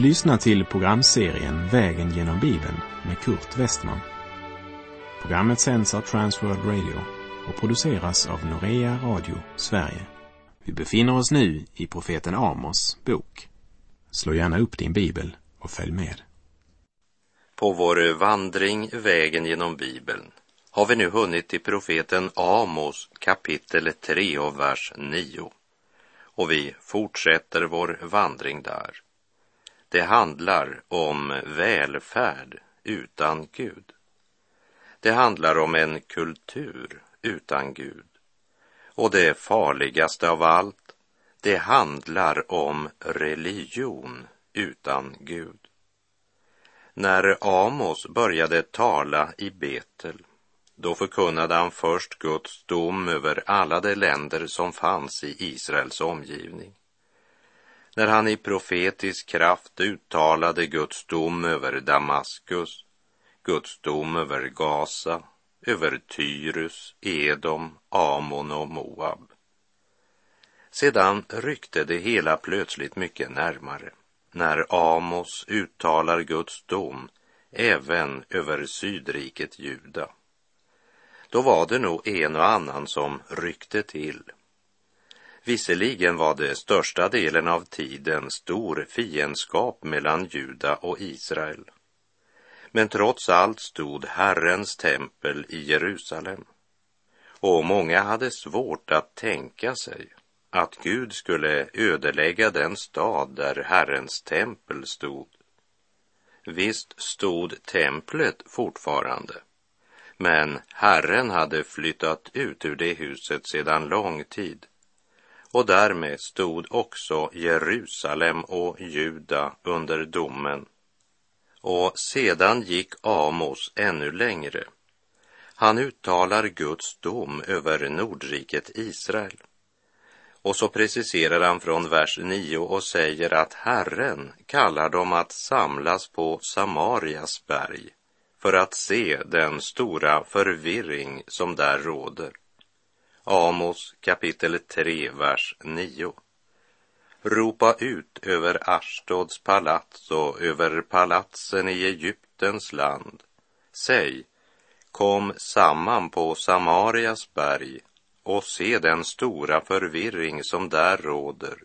Du lyssnar till programserien Vägen genom Bibeln med Kurt Westman. Programmet sänds av Transworld Radio och produceras av Norea Radio Sverige. Vi befinner oss nu i profeten Amos bok. Slå gärna upp din bibel och följ med. På vår vandring Vägen genom Bibeln har vi nu hunnit till profeten Amos kapitel 3 och vers 9. Och vi fortsätter vår vandring där. Det handlar om välfärd utan Gud. Det handlar om en kultur utan Gud. Och det farligaste av allt, det handlar om religion utan Gud. När Amos började tala i Betel, då förkunnade han först Guds dom över alla de länder som fanns i Israels omgivning när han i profetisk kraft uttalade Guds dom över Damaskus, Guds dom över Gaza, över Tyrus, Edom, Amon och Moab. Sedan ryckte det hela plötsligt mycket närmare när Amos uttalar Guds dom även över sydriket Juda. Då var det nog en och annan som ryckte till Visserligen var det största delen av tiden stor fiendskap mellan Juda och Israel. Men trots allt stod Herrens tempel i Jerusalem. Och många hade svårt att tänka sig att Gud skulle ödelägga den stad där Herrens tempel stod. Visst stod templet fortfarande, men Herren hade flyttat ut ur det huset sedan lång tid och därmed stod också Jerusalem och Juda under domen. Och sedan gick Amos ännu längre. Han uttalar Guds dom över Nordriket Israel. Och så preciserar han från vers 9 och säger att Herren kallar dem att samlas på Samarias berg för att se den stora förvirring som där råder. Amos kapitel 3, vers 9. Ropa ut över Ashdods palats och över palatsen i Egyptens land. Säg, kom samman på Samarias berg och se den stora förvirring som där råder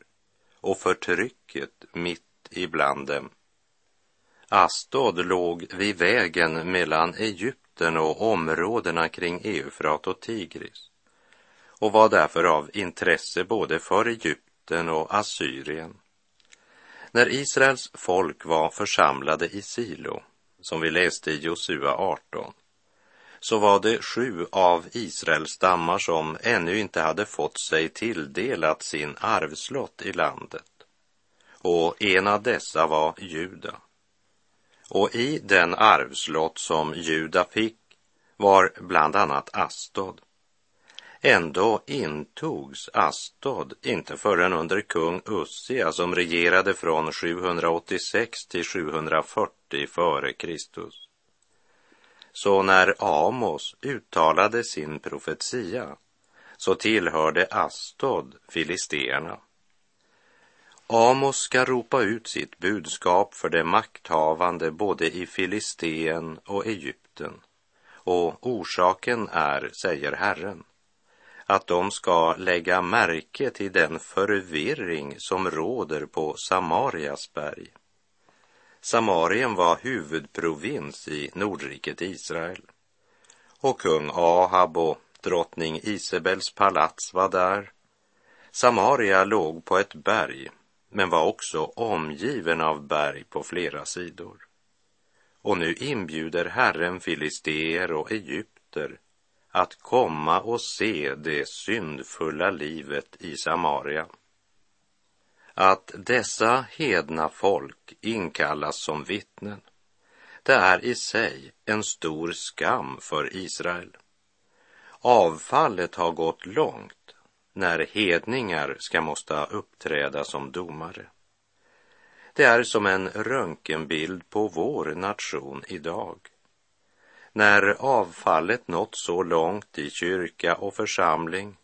och förtrycket mitt ibland dem. Astod låg vid vägen mellan Egypten och områdena kring Eufrat och Tigris och var därför av intresse både för Egypten och Assyrien. När Israels folk var församlade i Silo, som vi läste i Josua 18, så var det sju av Israels stammar som ännu inte hade fått sig tilldelat sin arvslott i landet. Och en av dessa var Juda. Och i den arvslott som Juda fick var bland annat Astod. Ändå intogs Astod inte förrän under kung Ussia som regerade från 786 till 740 före Kristus. Så när Amos uttalade sin profetia så tillhörde Astod filisterna. Amos ska ropa ut sitt budskap för de makthavande både i Filisteen och Egypten. Och orsaken är, säger Herren, att de ska lägga märke till den förvirring som råder på Samarias berg. Samarien var huvudprovins i Nordriket Israel. Och kung Ahab och drottning Isabels palats var där. Samaria låg på ett berg, men var också omgiven av berg på flera sidor. Och nu inbjuder Herren filisteer och egypter att komma och se det syndfulla livet i Samaria. Att dessa hedna folk inkallas som vittnen, det är i sig en stor skam för Israel. Avfallet har gått långt när hedningar ska måste uppträda som domare. Det är som en röntgenbild på vår nation idag när avfallet nått så långt i kyrka och församling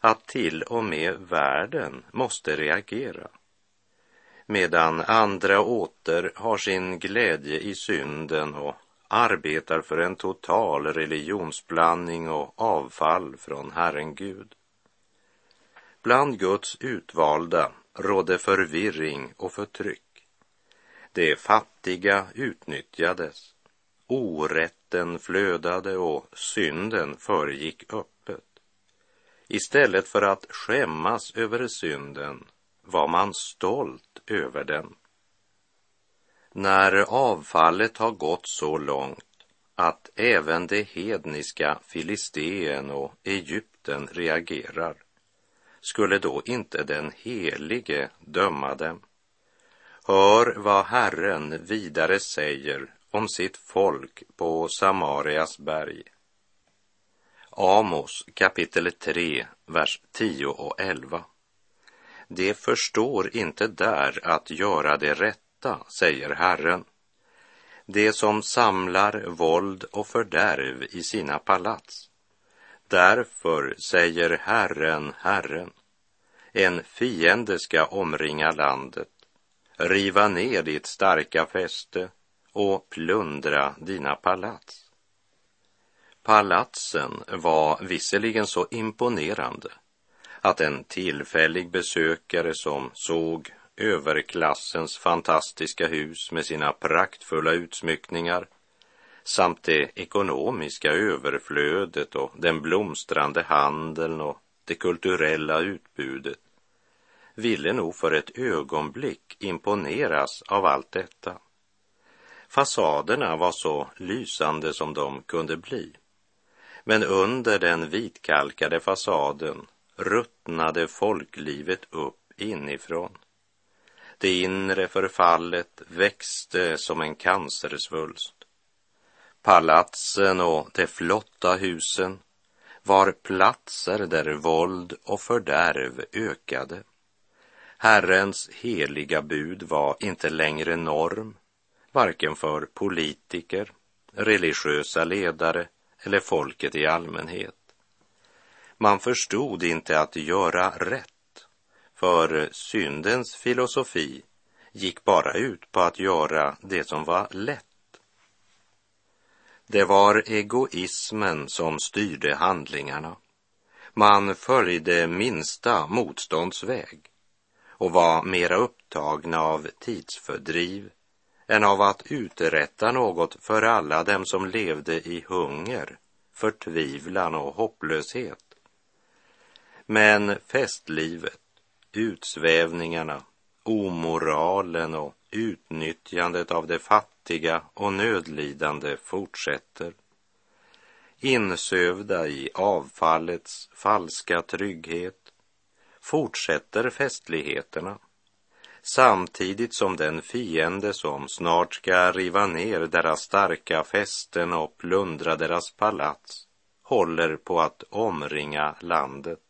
att till och med världen måste reagera. medan andra åter har sin glädje i synden och arbetar för en total religionsblandning och avfall från Herren Gud. Bland Guds utvalda rådde förvirring och förtryck. De fattiga utnyttjades, orätten flödade och synden föregick öppet. Istället för att skämmas över synden var man stolt över den. När avfallet har gått så långt att även det hedniska Filisteen och Egypten reagerar, skulle då inte den helige döma dem? Hör vad Herren vidare säger om sitt folk på Samarias berg. Amos kapitel 3, vers 10 och 11. De förstår inte där att göra det rätta, säger Herren. De som samlar våld och fördärv i sina palats. Därför säger Herren, Herren, en fiende ska omringa landet, riva ner ditt starka fäste och plundra dina palats. Palatsen var visserligen så imponerande att en tillfällig besökare som såg överklassens fantastiska hus med sina praktfulla utsmyckningar samt det ekonomiska överflödet och den blomstrande handeln och det kulturella utbudet ville nog för ett ögonblick imponeras av allt detta. Fasaderna var så lysande som de kunde bli. Men under den vitkalkade fasaden ruttnade folklivet upp inifrån. Det inre förfallet växte som en cancersvulst. Palatsen och de flotta husen var platser där våld och fördärv ökade. Herrens heliga bud var inte längre norm, varken för politiker, religiösa ledare eller folket i allmänhet. Man förstod inte att göra rätt, för syndens filosofi gick bara ut på att göra det som var lätt. Det var egoismen som styrde handlingarna. Man följde minsta motståndsväg och var mera upptagna av tidsfördriv än av att uträtta något för alla dem som levde i hunger, förtvivlan och hopplöshet. Men festlivet, utsvävningarna, omoralen och utnyttjandet av de fattiga och nödlidande fortsätter. Insövda i avfallets falska trygghet fortsätter festligheterna samtidigt som den fiende som snart ska riva ner deras starka fästen och plundra deras palats håller på att omringa landet.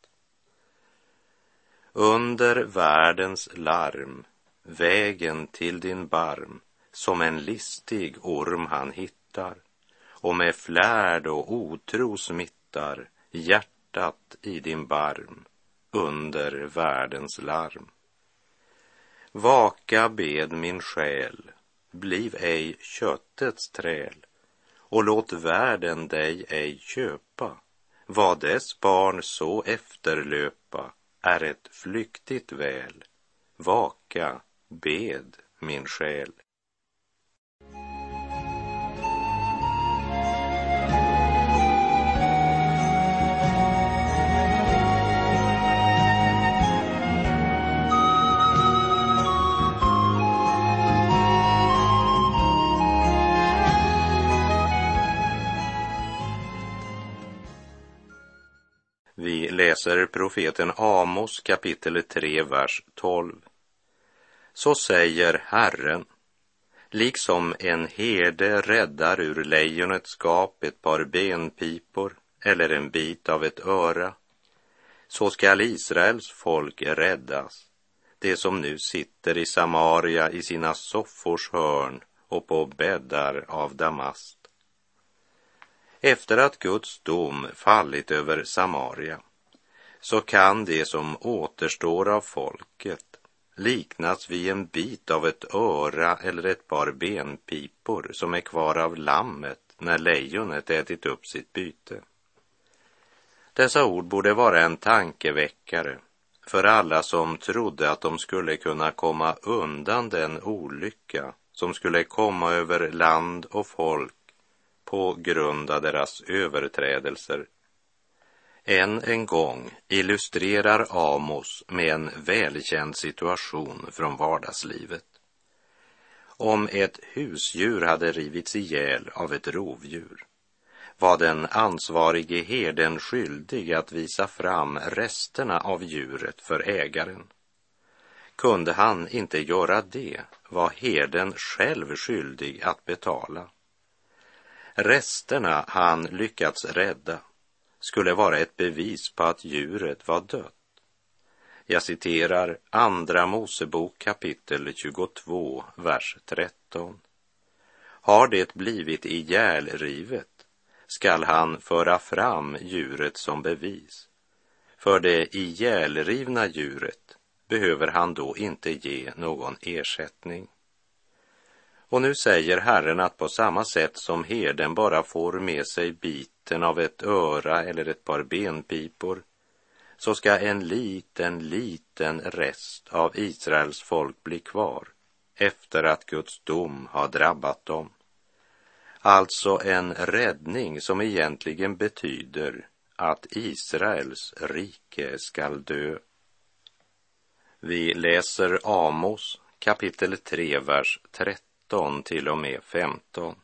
Under världens larm, vägen till din barm, som en listig orm han hittar och med flärd och otro smittar hjärtat i din barm under världens larm. Vaka bed min själ, bliv ej köttets träl och låt världen dig ej köpa vad dess barn så efterlöpa är ett flyktigt väl. Vaka, bed, min själ. Vi läser profeten Amos kapitel 3, vers 12. Så säger Herren, liksom en herde räddar ur lejonets gap ett par benpipor eller en bit av ett öra, så skall Israels folk räddas, det som nu sitter i Samaria i sina soffors hörn och på bäddar av damast efter att Guds dom fallit över Samaria så kan det som återstår av folket liknas vid en bit av ett öra eller ett par benpipor som är kvar av lammet när lejonet ätit upp sitt byte. Dessa ord borde vara en tankeväckare för alla som trodde att de skulle kunna komma undan den olycka som skulle komma över land och folk på grund av deras överträdelser. Än en gång illustrerar Amos med en välkänd situation från vardagslivet. Om ett husdjur hade rivits ihjäl av ett rovdjur var den ansvarige herden skyldig att visa fram resterna av djuret för ägaren. Kunde han inte göra det var herden själv skyldig att betala. Resterna han lyckats rädda skulle vara ett bevis på att djuret var dött. Jag citerar Andra Mosebok kapitel 22, vers 13. Har det blivit ihjälrivet skall han föra fram djuret som bevis. För det ihjälrivna djuret behöver han då inte ge någon ersättning. Och nu säger Herren att på samma sätt som herden bara får med sig biten av ett öra eller ett par benpipor, så ska en liten, liten rest av Israels folk bli kvar efter att Guds dom har drabbat dem. Alltså en räddning som egentligen betyder att Israels rike skall dö. Vi läser Amos kapitel 3, vers 13 till och med 15.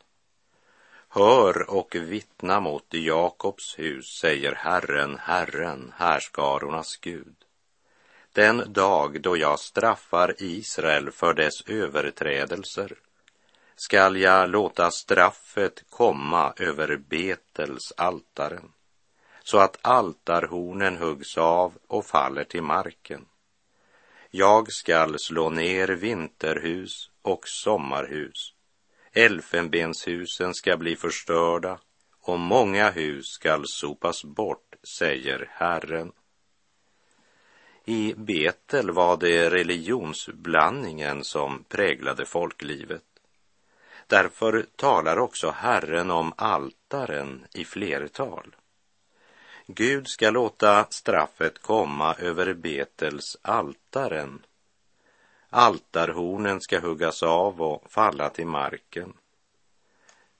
Hör och vittna mot Jakobs hus, säger Herren, Herren, härskarornas Gud. Den dag då jag straffar Israel för dess överträdelser skall jag låta straffet komma över Betels altaren så att altarhornen huggs av och faller till marken. Jag skall slå ner vinterhus och sommarhus. Elfenbenshusen ska bli förstörda och många hus skall sopas bort, säger Herren. I Betel var det religionsblandningen som präglade folklivet. Därför talar också Herren om altaren i flertal. Gud ska låta straffet komma över Betels altaren. Altarhornen ska huggas av och falla till marken.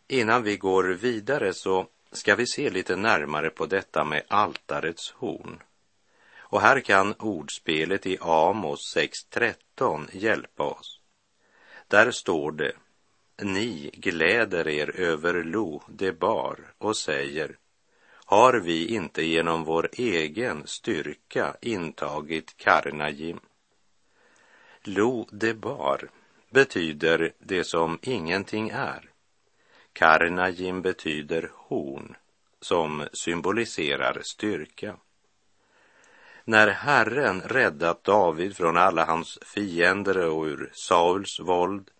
Innan vi går vidare så ska vi se lite närmare på detta med altarets horn. Och här kan ordspelet i Amos 6.13 hjälpa oss. Där står det ni gläder er över Lo Debar och säger, har vi inte genom vår egen styrka intagit Karnajim? Lo Debar betyder det som ingenting är. Karnajim betyder horn, som symboliserar styrka. När Herren räddat David från alla hans fiender och ur Sauls våld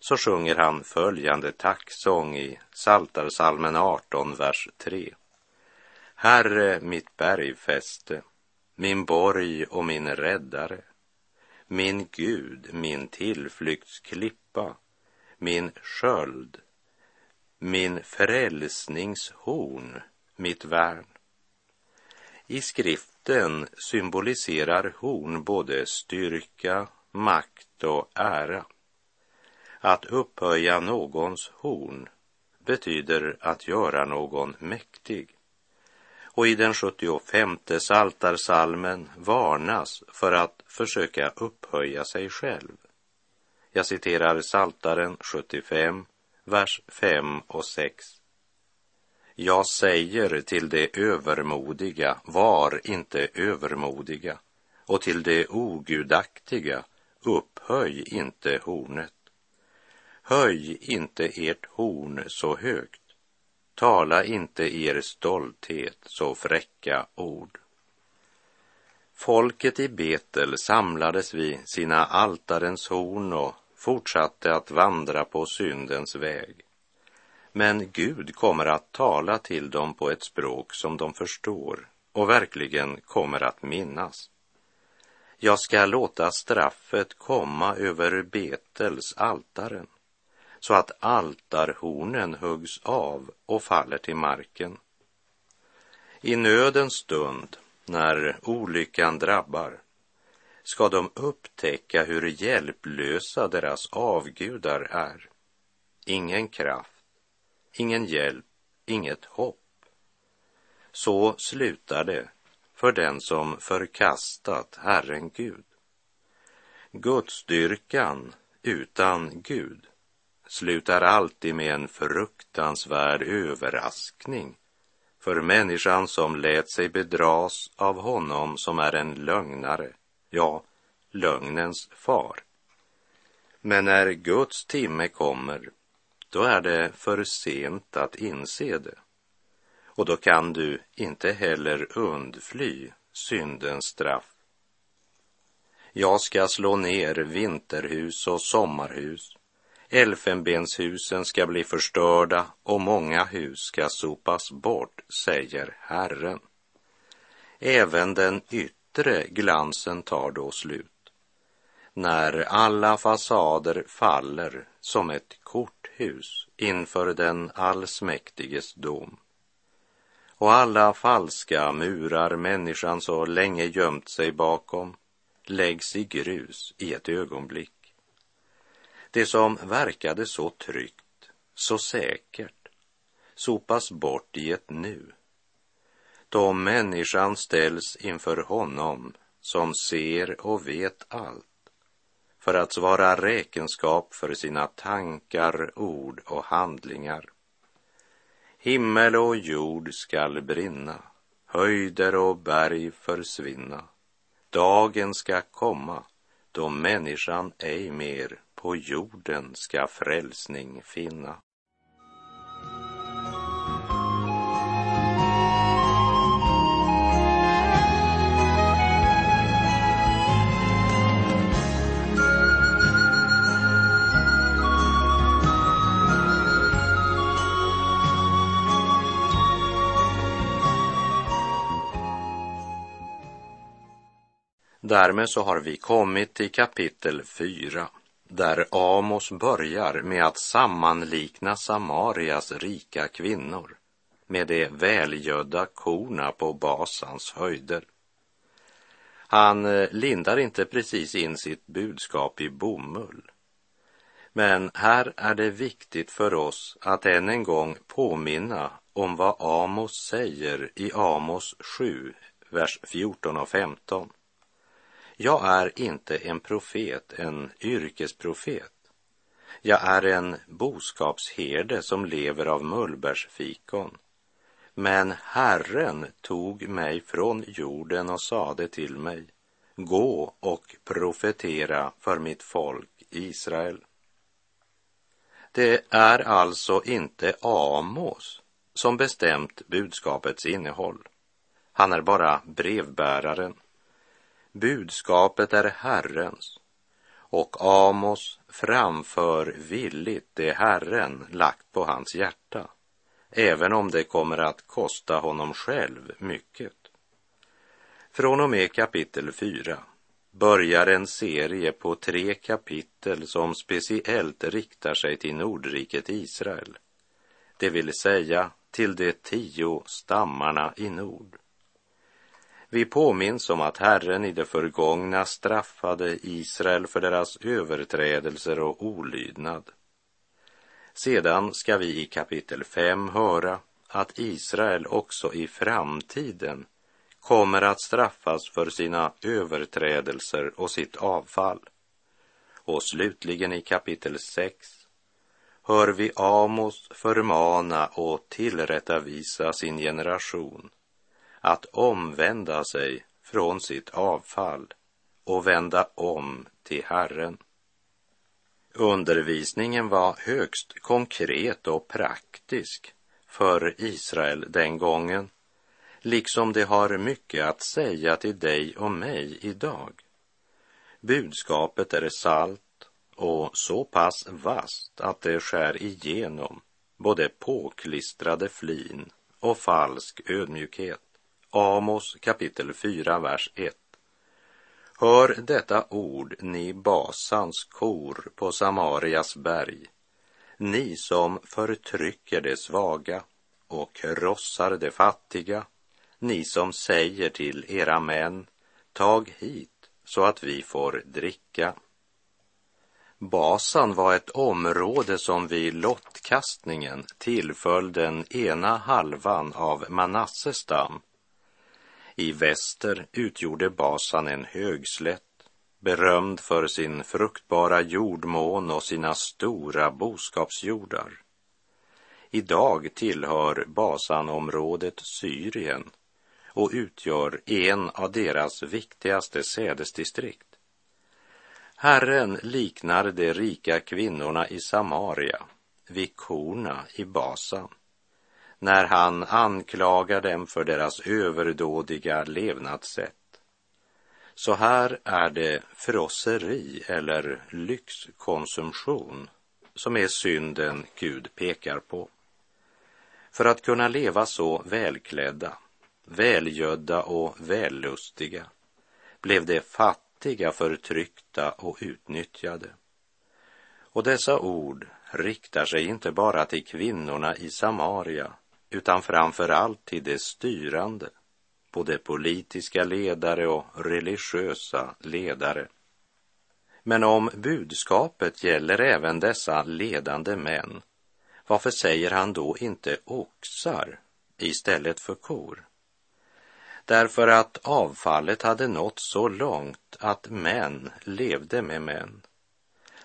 så sjunger han följande tacksång i Saltarsalmen 18, vers 3. Herre, mitt bergfäste, min borg och min räddare, min Gud, min tillflyktsklippa, min sköld, min frälsningshorn, mitt värn. I skriften symboliserar horn både styrka, makt och ära. Att upphöja någons horn betyder att göra någon mäktig. Och i den 75 saltarsalmen varnas för att försöka upphöja sig själv. Jag citerar Saltaren 75, vers 5 och 6. Jag säger till det övermodiga, var inte övermodiga, och till det ogudaktiga, upphöj inte hornet. Höj inte ert horn så högt, tala inte er stolthet så fräcka ord. Folket i Betel samlades vid sina altarens horn och fortsatte att vandra på syndens väg. Men Gud kommer att tala till dem på ett språk som de förstår och verkligen kommer att minnas. Jag ska låta straffet komma över Betels altaren så att altarhornen huggs av och faller till marken. I nödens stund, när olyckan drabbar, ska de upptäcka hur hjälplösa deras avgudar är. Ingen kraft, ingen hjälp, inget hopp. Så slutar det för den som förkastat Herren Gud. Gudsdyrkan utan Gud slutar alltid med en fruktansvärd överraskning för människan som lät sig bedras av honom som är en lögnare, ja, lögnens far. Men när Guds timme kommer, då är det för sent att inse det. Och då kan du inte heller undfly syndens straff. Jag ska slå ner vinterhus och sommarhus. Elfenbenshusen ska bli förstörda och många hus ska sopas bort, säger Herren. Även den yttre glansen tar då slut. När alla fasader faller som ett korthus inför den allsmäktiges dom och alla falska murar människan så länge gömt sig bakom läggs i grus i ett ögonblick. Det som verkade så tryggt, så säkert, sopas bort i ett nu. Då människan ställs inför honom som ser och vet allt för att svara räkenskap för sina tankar, ord och handlingar. Himmel och jord skall brinna, höjder och berg försvinna. Dagen ska komma då människan ej mer på jorden ska frälsning finna. Därmed så har vi kommit till kapitel 4 där Amos börjar med att sammanlikna Samarias rika kvinnor med de välgödda korna på Basans höjder. Han eh, lindar inte precis in sitt budskap i bomull. Men här är det viktigt för oss att än en gång påminna om vad Amos säger i Amos 7, vers 14 och 15. Jag är inte en profet, en yrkesprofet. Jag är en boskapsherde som lever av mullbärsfikon. Men Herren tog mig från jorden och sade till mig, gå och profetera för mitt folk Israel. Det är alltså inte Amos som bestämt budskapets innehåll. Han är bara brevbäraren. Budskapet är Herrens och Amos framför villigt det Herren lagt på hans hjärta, även om det kommer att kosta honom själv mycket. Från och med kapitel 4 börjar en serie på tre kapitel som speciellt riktar sig till Nordriket Israel, det vill säga till de tio stammarna i nord. Vi påminns om att Herren i det förgångna straffade Israel för deras överträdelser och olydnad. Sedan ska vi i kapitel 5 höra att Israel också i framtiden kommer att straffas för sina överträdelser och sitt avfall. Och slutligen i kapitel 6 hör vi Amos förmana och tillrättavisa sin generation att omvända sig från sitt avfall och vända om till Herren. Undervisningen var högst konkret och praktisk för Israel den gången, liksom det har mycket att säga till dig och mig idag. Budskapet är salt och så pass vasst att det skär igenom både påklistrade flin och falsk ödmjukhet. Amos kapitel 4, vers 1. Hör detta ord, ni Basans kor på Samarias berg, ni som förtrycker det svaga och krossar det fattiga, ni som säger till era män, tag hit så att vi får dricka. Basan var ett område som vid lottkastningen tillföll den ena halvan av Manasses stam. I väster utgjorde Basan en högslätt, berömd för sin fruktbara jordmån och sina stora boskapsjordar. Idag tillhör Basanområdet Syrien och utgör en av deras viktigaste sädesdistrikt. Herren liknar de rika kvinnorna i Samaria vid korna i Basan när han anklagar dem för deras överdådiga levnadssätt. Så här är det frosseri eller lyxkonsumtion som är synden Gud pekar på. För att kunna leva så välklädda, välgödda och vällustiga blev de fattiga förtryckta och utnyttjade. Och dessa ord riktar sig inte bara till kvinnorna i Samaria utan framför allt till de styrande, både politiska ledare och religiösa ledare. Men om budskapet gäller även dessa ledande män, varför säger han då inte oxar istället för kor? Därför att avfallet hade nått så långt att män levde med män.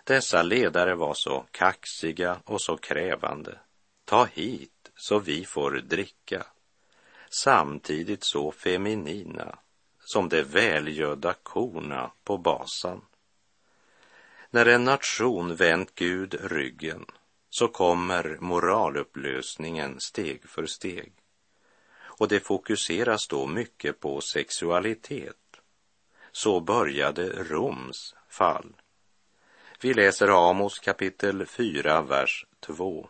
Dessa ledare var så kaxiga och så krävande. Ta hit så vi får dricka. Samtidigt så feminina som de välgödda korna på basan. När en nation vänt Gud ryggen så kommer moralupplösningen steg för steg. Och det fokuseras då mycket på sexualitet. Så började Roms fall. Vi läser Amos kapitel 4, vers 2.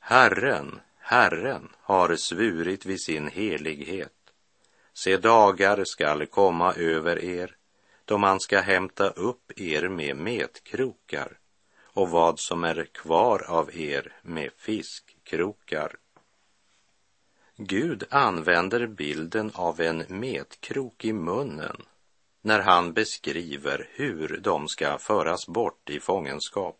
Herren, Herren har svurit vid sin helighet. Se, dagar skall komma över er då man ska hämta upp er med metkrokar och vad som är kvar av er med fiskkrokar. Gud använder bilden av en metkrok i munnen när han beskriver hur de ska föras bort i fångenskap.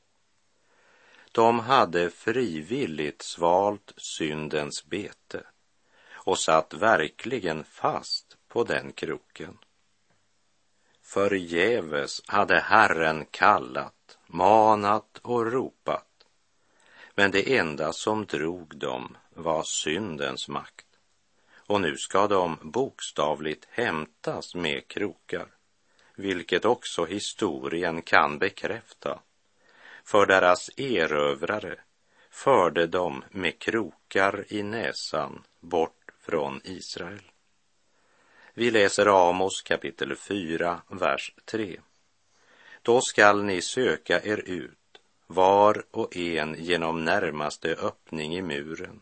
De hade frivilligt svalt syndens bete och satt verkligen fast på den kroken. Förgäves hade Herren kallat, manat och ropat, men det enda som drog dem var syndens makt. Och nu ska de bokstavligt hämtas med krokar, vilket också historien kan bekräfta. För deras erövrare förde de med krokar i näsan bort från Israel. Vi läser Amos kapitel 4, vers 3. Då skall ni söka er ut, var och en genom närmaste öppning i muren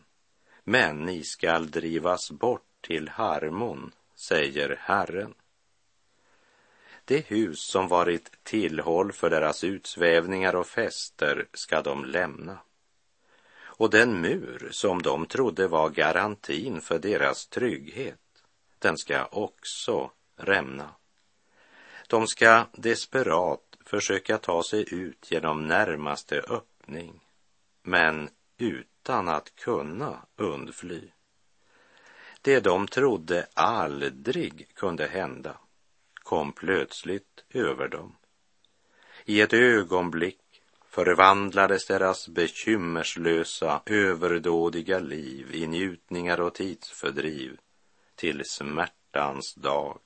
men ni skall drivas bort till Harmon, säger Herren. Det hus som varit tillhåll för deras utsvävningar och fester ska de lämna. Och den mur som de trodde var garantin för deras trygghet, den ska också rämna. De ska desperat försöka ta sig ut genom närmaste öppning, men utan att kunna undfly. Det de trodde aldrig kunde hända kom plötsligt över dem. I ett ögonblick förvandlades deras bekymmerslösa, överdådiga liv i njutningar och tidsfördriv till smärtans dag.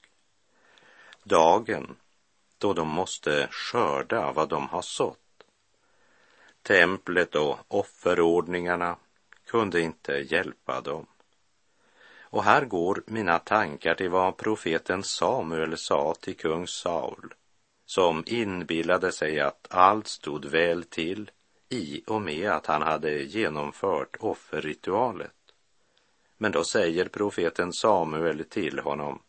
Dagen då de måste skörda vad de har sått Templet och offerordningarna kunde inte hjälpa dem. Och här går mina tankar till vad profeten Samuel sa till kung Saul, som inbillade sig att allt stod väl till i och med att han hade genomfört offerritualet. Men då säger profeten Samuel till honom,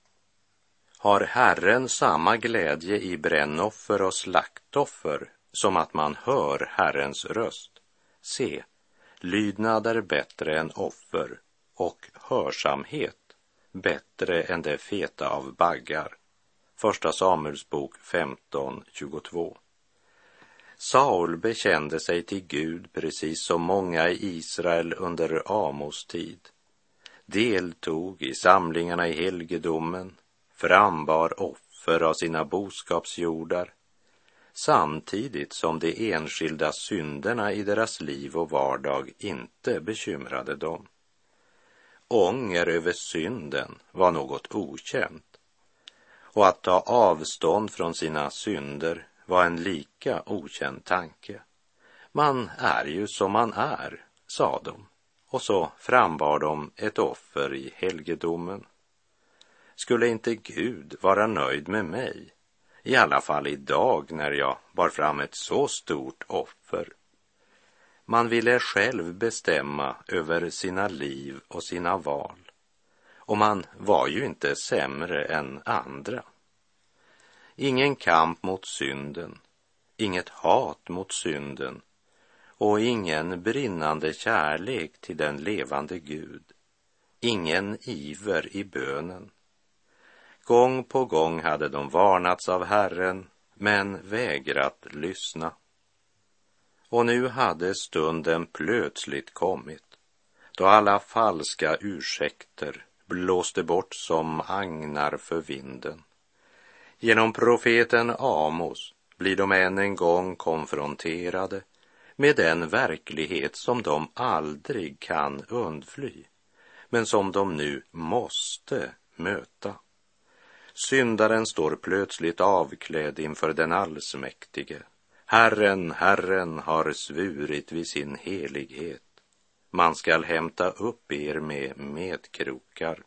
Har Herren samma glädje i brännoffer och slaktoffer som att man hör Herrens röst? Se, lydnad är bättre än offer och hörsamhet bättre än det feta av baggar. Första Samuels bok 15.22. Saul bekände sig till Gud precis som många i Israel under Amos tid. Deltog i samlingarna i helgedomen, frambar offer av sina boskapsjordar, samtidigt som de enskilda synderna i deras liv och vardag inte bekymrade dem. Ånger över synden var något okänt och att ta avstånd från sina synder var en lika okänd tanke. Man är ju som man är, sa de, och så frambar de ett offer i helgedomen. Skulle inte Gud vara nöjd med mig, i alla fall idag när jag bar fram ett så stort offer? Man ville själv bestämma över sina liv och sina val. Och man var ju inte sämre än andra. Ingen kamp mot synden, inget hat mot synden och ingen brinnande kärlek till den levande Gud. Ingen iver i bönen. Gång på gång hade de varnats av Herren men vägrat lyssna. Och nu hade stunden plötsligt kommit då alla falska ursäkter blåste bort som agnar för vinden. Genom profeten Amos blir de än en gång konfronterade med den verklighet som de aldrig kan undfly, men som de nu måste möta. Syndaren står plötsligt avklädd inför den allsmäktige. Herren, Herren har svurit vid sin helighet. Man skall hämta upp er med medkrokar.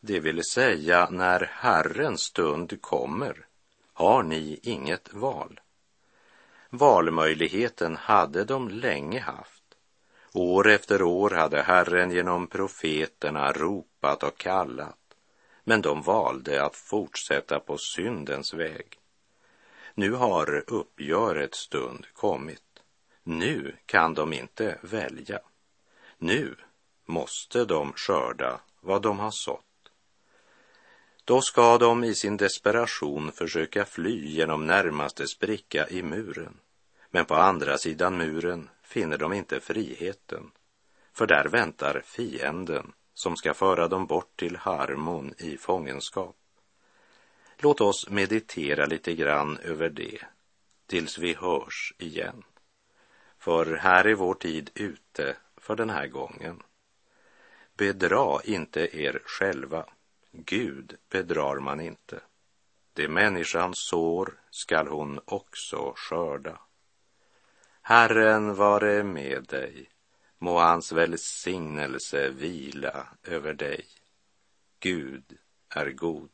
Det vill säga, när Herrens stund kommer har ni inget val. Valmöjligheten hade de länge haft. År efter år hade Herren genom profeterna ropat och kallat, men de valde att fortsätta på syndens väg. Nu har uppgörets stund kommit. Nu kan de inte välja. Nu måste de skörda vad de har sått. Då ska de i sin desperation försöka fly genom närmaste spricka i muren. Men på andra sidan muren finner de inte friheten, för där väntar fienden som ska föra dem bort till Harmon i fångenskap. Låt oss meditera lite grann över det tills vi hörs igen. För här är vår tid ute för den här gången. Bedra inte er själva. Gud bedrar man inte. Det människan sår skall hon också skörda. Herren vare med dig. Må hans välsignelse vila över dig. Gud är god.